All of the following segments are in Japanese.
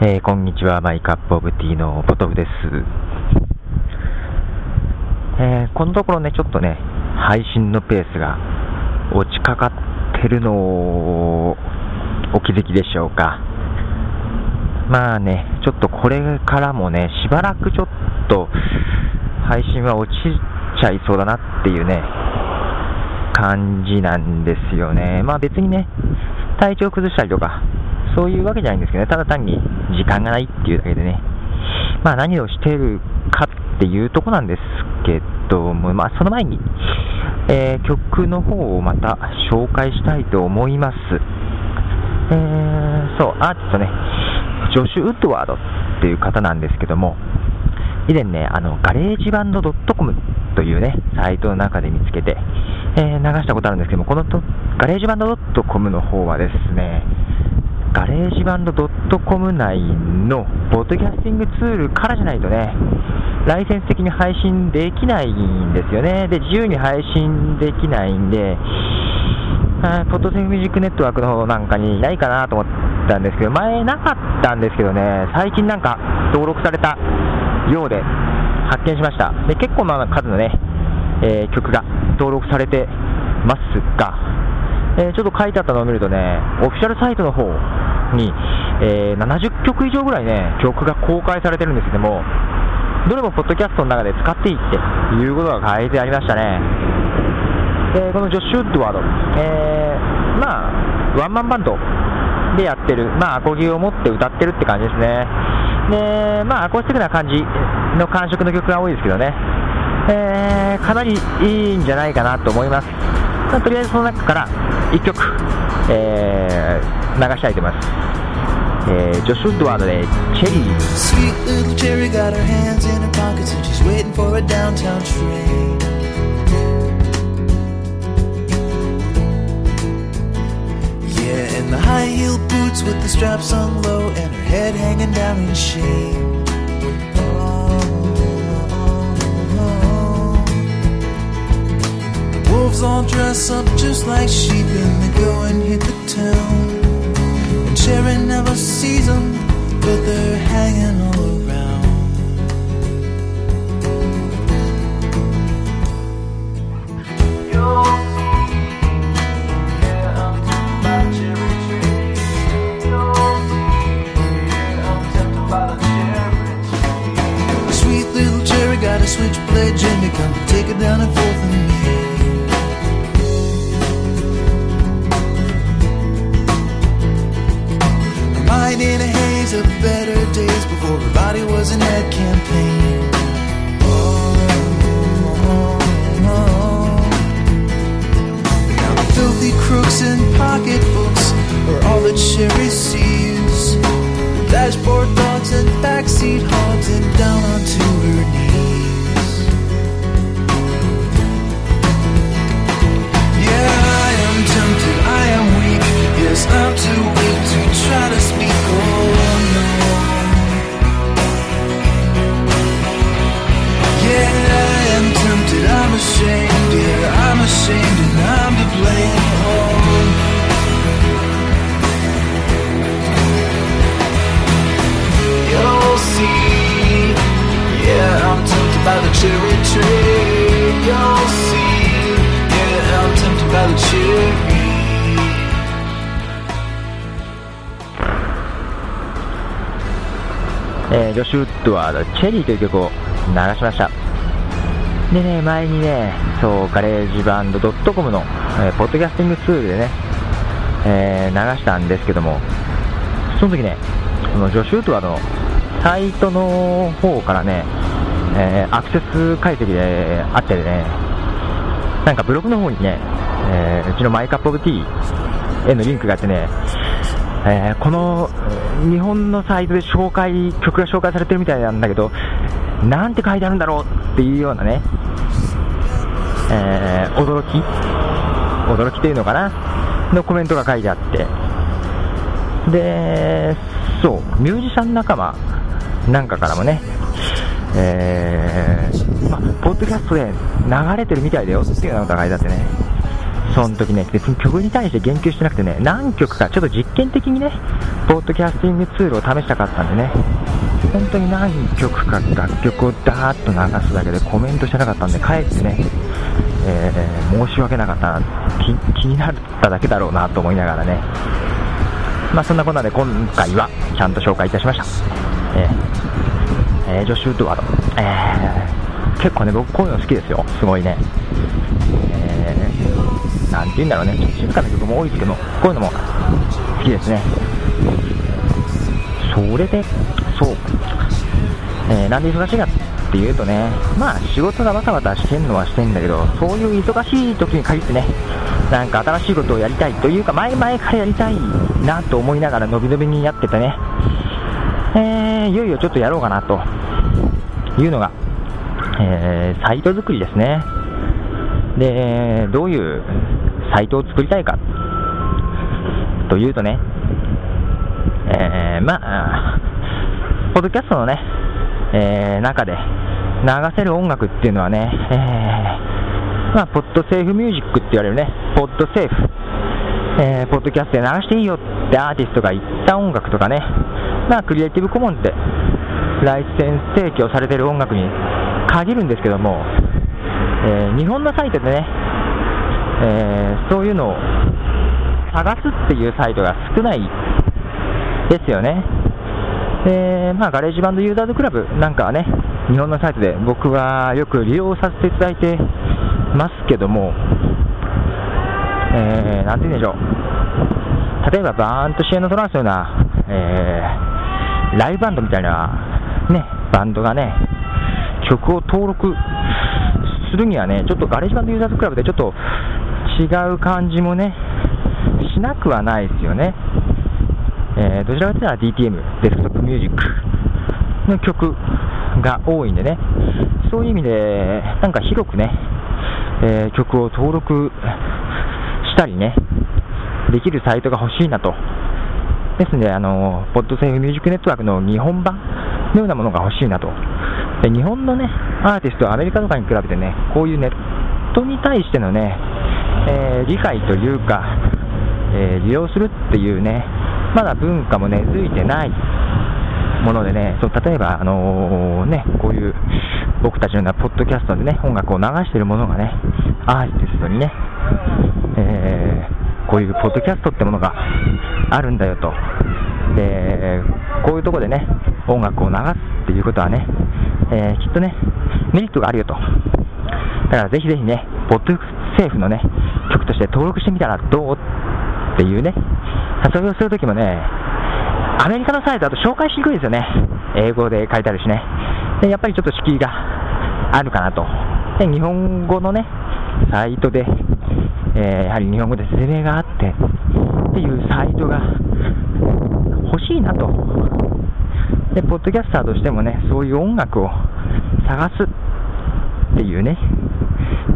えー、こんにちは、マイカップオブティーのポトフです。えー、このところね、ちょっとね、配信のペースが落ちかかってるのをお気づきでしょうか。まあね、ちょっとこれからもね、しばらくちょっと配信は落ちちゃいそうだなっていうね、感じなんですよね。まあ別にね、体調崩したりとか、そういうわけじゃないんですけどね、ただ単に時間がないっていうだけでね、まあ何をしてるかっていうとこなんですけども、まあその前に、えー、曲の方をまた紹介したいと思います。えー、そう、アーティストね、ジョシュ・ウッドワードっていう方なんですけども、以前ね、あの、 GarageBand.com というね、サイトの中で見つけて、えー、流したことあるんですけども、このとガレージバンド .com の方はですね、 GarageBand.com 内のポッドキャスティングツールからじゃないとね、ライセンス的に配信できないんですよね。で、自由に配信できないんで、あ Podsafe Music Network の方なんかにないかなと思ったんですけど、前なかったんですけどね、最近なんか登録されたようで発見しました。で、結構な数のね、えー、曲が登録されてますが、えー、ちょっと書いてあったのを見るとね、オフィシャルサイトの方に、えー、70曲以上ぐらいね、曲が公開されてるんですけども、どれもポッドキャストの中で使っていいっていうことが書いてありましたね。で、このジョッシュ・ウッドワード、えー、まあ、ワンマンバンドでやってる、まあ、アコギを持って歌ってるって感じですね。で、まあ、アコースティックな感じの感触の曲が多いですけどね、えー、かなりいいんじゃないかなと思います。まあ、とりあえずその中から1曲、えー、流し上げてます、えー、ジョシュ・ドアのでチェリー。Sweet little cherry and Yeah, and the high heel boots with the straps on low and her head hanging down in shame wolves all dress up just like sheep and they go and hit the town. Of better days before her body was an ad campaign. えー、ジョシュ・ウッドワード、 Cherry という曲を流しました。でね、前にね、そう、 GarageBand.com の、えー、ポッドキャスティングツールでね、えー、流したんですけども、その時ね、そのジョシュ・ウッドワードのサイトの方からね、えー、アクセス解析であってね、なんかブログの方にね、えー、うちの My Cup of Tea へのリンクがあってね、えー、この日本のサイトで紹介、曲が紹介されてるみたいなんだけど、なんて書いてあるんだろうっていうようなね、えー、驚き驚きというのかなのコメントが書いてあって、で、そう、ミュージシャン仲間なんかからもね、えー、まポッドキャストで流れてるみたいだよっていうようなことが書いてあってね、その時ね、別に曲に対して言及してなくてね、何曲か、ちょっと実験的にね、ポッドキャスティングツールを試したかったんでね、本当に何曲か楽曲をダーッと流すだけでコメントしてなかったんで、かえってね、えー、申し訳なかった気、気になっただけだろうなと思いながらね、まあそんなこんなで今回はちゃんと紹介いたしました。えー、えー、ジョシュ・ドワード。えー、結構ね、僕こういうの好きですよ。すごいね。なんて言うんだろうね。ちょっと静かな曲も多いですけど、こういうのも好きですね。それで、そう。えー、なんで忙しいかっていうとね、まあ仕事がバタバタしてんのはしてんだけど、そういう忙しい時に限ってね、なんか新しいことをやりたいというか、前々からやりたいなと思いながら、のびのびにやっててね、えー、いよいよちょっとやろうかなというのが、えー、サイト作りですね。で、どういうサイトを作りたいか。というとね、えー、まあ、ポッドキャストのね、えー、中で流せる音楽っていうのはね、えーまあ、ポッドセーフミュージックって言われるね、ポッドセーフ、えー、ポッドキャストで流していいよってアーティストが言った音楽とかね、まあ、クリエイティブコモンズライセンス提供されてる音楽に限るんですけども、えー、日本のサイトでね、えー、そういうのを探すっていうサイトが少ないですよね。で、まあ、ガレージバンドユーザーズクラブなんかはね、日本のサイトで僕はよく利用させていただいてますけども、えー、なんて言うんでしょう、例えば Burnt Sienna Trance のような、えー、ライブバンドみたいな、ね、バンドがね、曲を登録するにはね、ちょっとガレージバンドユーザーズクラブでちょっと違う感じもね、しなくはないですよね。えー、どちらかというと DTM、デスクトップミュージックの曲が多いんでね、そういう意味で、なんか広くね、えー、曲を登録したりね、できるサイトが欲しいなと。ですので、あの、ポッドセーフミュージックネットワークの日本版のようなものが欲しいなと。で日本のね、アーティストはアメリカとかに比べてね、こういうネットに対してのね、えー、理解というか、えー、利用するっていうね、まだ文化も根付いてないものでね、そう例えば、あのー、ね、こういう僕たちのようなポッドキャストでね、音楽を流しているものがね、アーティストにね、えー、こういうポッドキャストってものがあるんだよと。で、こういうとこでね、音楽を流すっていうことはね、えー、きっとね、メリットがあるよと。だからぜひぜひね、ポッドセーフのね、曲として登録してみたらどうっていうね、誘いをするときもね、アメリカのサイトだと紹介しにくいですよね。英語で書いてあるしね。で、やっぱりちょっと敷居があるかなと。で、日本語のね、サイトで、えー、やはり日本語で説明があってっていうサイトが欲しいなと。で、ポッドキャスターとしてもね、そういう音楽を探すっていうね、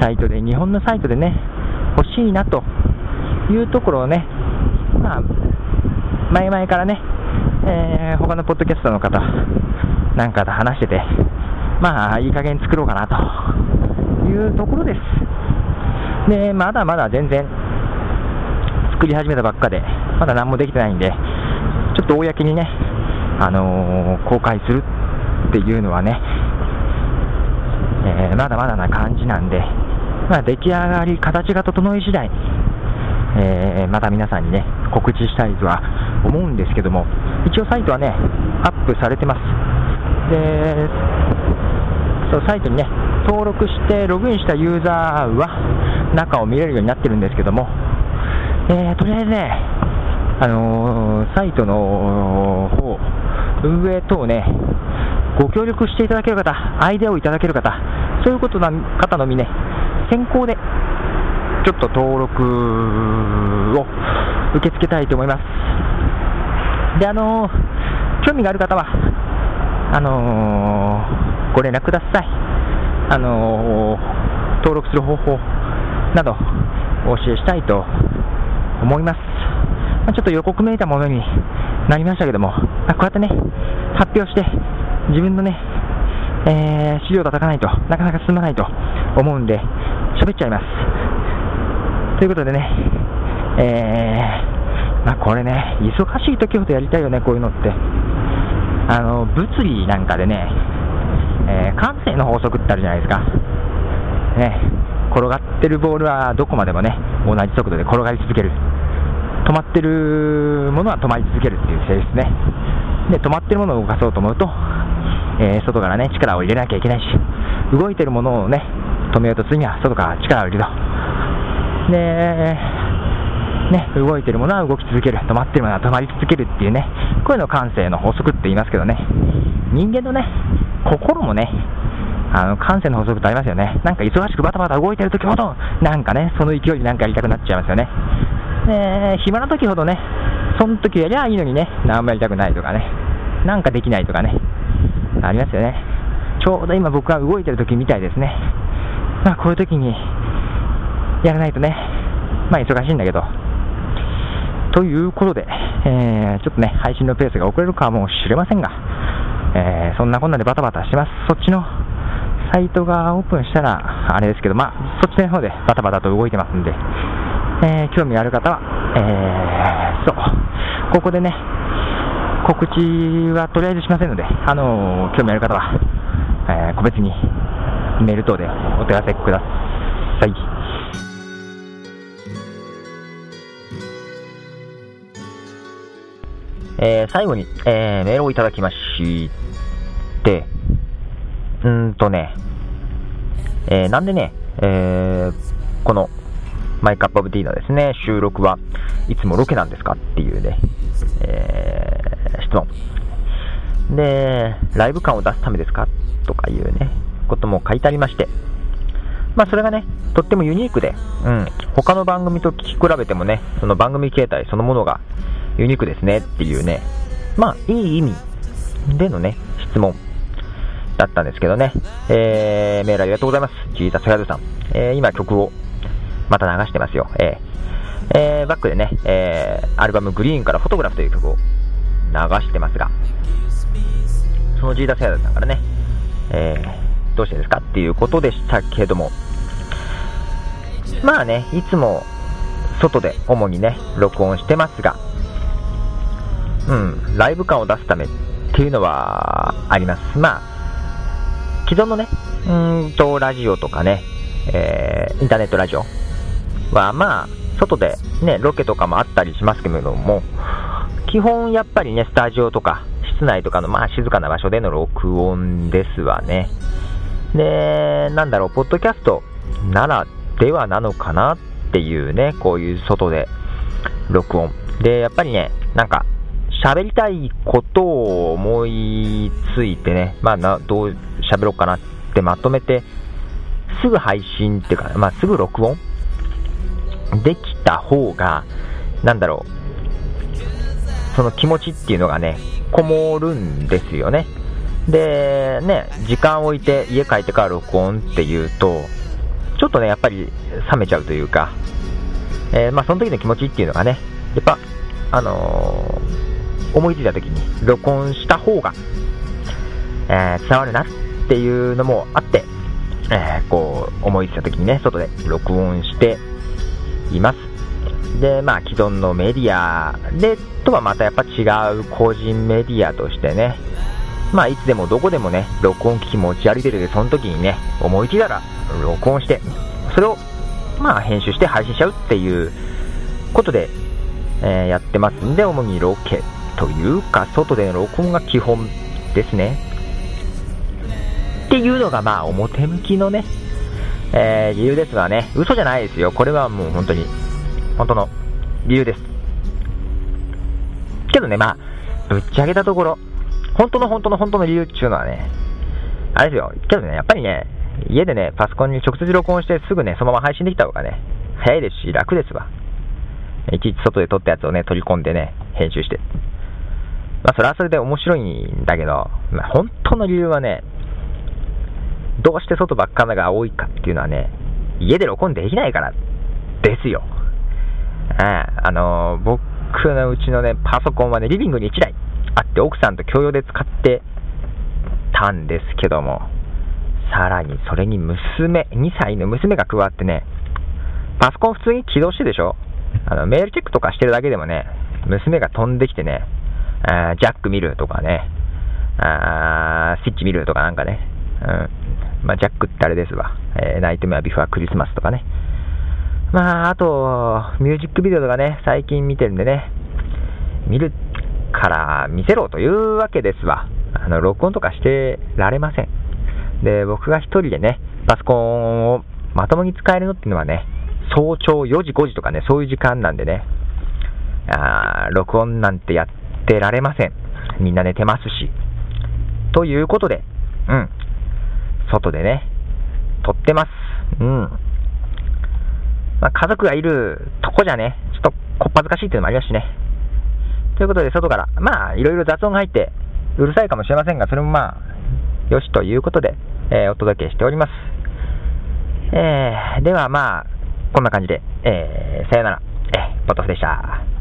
サイトで、日本のサイトでね、欲しいなというところをね、まあ、前々からね、えー、他のポッドキャストの方なんかと話してて、まあ、いい加減作ろうかなというところです。で、まだまだ全然作り始めたばっかで、まだ何もできてないんで、ちょっと公にね、あのー、公開するっていうのはね、えー、まだまだな感じなんで、まあ、出来上がり、形が整い次第、えー、また皆さんにね、告知したいとは思うんですけども、一応サイトはね、アップされてます。で、そうサイトにね、登録してログインしたユーザーは中を見れるようになってるんですけども、えー、とりあえずね、あのー、サイトの方、運営等ね、ご協力していただける方、アイデアをいただける方、そういうことな方のみね、先行でちょっと登録を受け付けたいと思います。で、あのー、興味がある方は、あのー、ご連絡ください。あのー、登録する方法などお教えしたいと思います。まあ、ちょっと予告めいたものになりましたけども、あ、こうやってね、発表して、自分のね、えー、資料を叩かないとなかなか進まないと思うんで、喋っちゃいます。ということでね、えー、まあ、これね、忙しい時ほどやりたいよね、こういうのって。あの物理なんかでね、えー、慣性の法則ってあるじゃないですか。ね、転がってるボールはどこまでもね、同じ速度で転がり続ける。止まってるものは止まり続けるっていう性質ね。で、止まってるものを動かそうと思うと、えー、外からね、力を入れなきゃいけないし、動いてるものをね、止めようとするには外から力を入れる。で、ね、動いてるものは動き続ける、止まってるものは止まり続けるっていうね、こういうの感性の法則って言いますけどね、人間のね、心もね、あの感性の法則ってありますよね。なんか忙しくバタバタ動いてる時ほど、なんかね、その勢いでなんかやりたくなっちゃいますよね。で、暇な時ほどね、その時やりゃいいのにね、何もやりたくないとかね、なんかできないとかね、ありますよね。ちょうど今僕が動いてる時みたいですね。まあこういう時にやらないとね、まあ忙しいんだけど。ということで、えー、ちょっとね、配信のペースが遅れるかもしれませんが、えー、そんなこんなでバタバタしてます。そっちのサイトがオープンしたら、あれですけど、まあ、そっちの方でバタバタと動いてますんで、えー、興味ある方は、えー、そう、ここでね、告知はとりあえずしませんので、あの、興味ある方は、えー、個別にメール等でお問い合わせください。えー、最後に、えー、メールをいただきまして、うんとね、えー、なんでね、えー、このマイカップオブティーのですね、収録はいつもロケなんですかっていうね、えー、質問。で、ライブ感を出すためですか？とかいうね、ことも書いてありまして、まあそれがね、とってもユニークで、うん、他の番組と聞き比べてもね、その番組形態そのものがユニークですねっていうね、まあいい意味でのね、質問だったんですけどね、えー、メールありがとうございます。ジータスヤドさん。えー、今曲をまた流してますよ。えー、えー、バックでね、えー、アルバムグリーンからフォトグラフという曲をしてますが、そのジーダ・セアダさんからね、えー、どうしてですかっていうことでしたけども、まあね、いつも外で主にね、録音してますが、うん、ライブ感を出すためっていうのはあります。まあ、既存のね、うんと、ラジオとかね、えー、インターネットラジオは、まあ、外でね、ロケとかもあったりしますけれども、基本やっぱりね、スタジオとか、室内とかのまあ静かな場所での録音ですわね。で、なんだろう、ポッドキャストならではなのかなっていうね、こういう外で録音。で、やっぱりね、なんか、喋りたいことを思いついてね、まあな、どう喋ろうかなってまとめて、すぐ配信っていうか、まあ、すぐ録音できた方が、なんだろう、その気持ちっていうのがね、こもるんですよね。で、ね、時間を置いて家帰ってから録音っていうと、ちょっとね、やっぱり冷めちゃうというか、えー、まあ、その時の気持ちっていうのがね、やっぱ、あのー、思いついた時に録音した方が、えー、伝わるなっていうのもあって、えこう、思いついた時にね、外で録音しています。で、まあ、既存のメディアで、とはまたやっぱ違う個人メディアとしてね、まあ、いつでもどこでもね、録音機器持ち歩いてるで、その時にね、思いついたら録音して、それを、まあ、編集して配信しちゃうっていうことで、えー、やってますんで、主にロケというか、外での録音が基本ですね。っていうのが、まあ、表向きのね、えー、理由ですがね、嘘じゃないですよ。これはもう本当に、本当の理由です。けどね、まあ、ぶっちゃけたところ、本当の本当の本当の理由っていうのはね、あれですよ。けどね、やっぱりね、家でね、パソコンに直接録音してすぐね、そのまま配信できた方がね、早いですし、楽ですわ。いちいち外で撮ったやつをね、取り込んでね、編集して。まあ、それはそれで面白いんだけど、まあ、本当の理由はね、どうして外ばっかなが多いかっていうのはね、家で録音できないからですよ。ああの、僕のうちのね、パソコンはね、リビングに1台あって、奥さんと共用で使ってたんですけども、さらにそれに娘、2歳の娘が加わってね、パソコン普通に起動してでしょ？あのメールチェックとかしてるだけでもね、娘が飛んできてね、あジャック見るとかね、あスイッチ見るとかなんかね、うん。まあ、ジャックってあれですわ、えー、ナイトメアビフォークリスマスとかね、まあ、あと、ミュージックビデオとかね、最近見てるんでね、見るから見せろというわけですわ。あの、録音とかしてられません。で、僕が一人でね、パソコンをまともに使えるのっていうのはね、早朝4時、5時とかね、そういう時間なんでね、あ録音なんてやってられません。みんな寝てますし。ということで、うん、外でね、撮ってます。うん。まあ、家族がいるとこじゃね、ちょっとこっぱずかしいっていうのもありますしね。ということで、外から、まあ、いろいろ雑音が入って、うるさいかもしれませんが、それもまあ、よしということで、えー、お届けしております。えー、ではまあ、こんな感じで、えー、さよなら、えー、ポトフでした。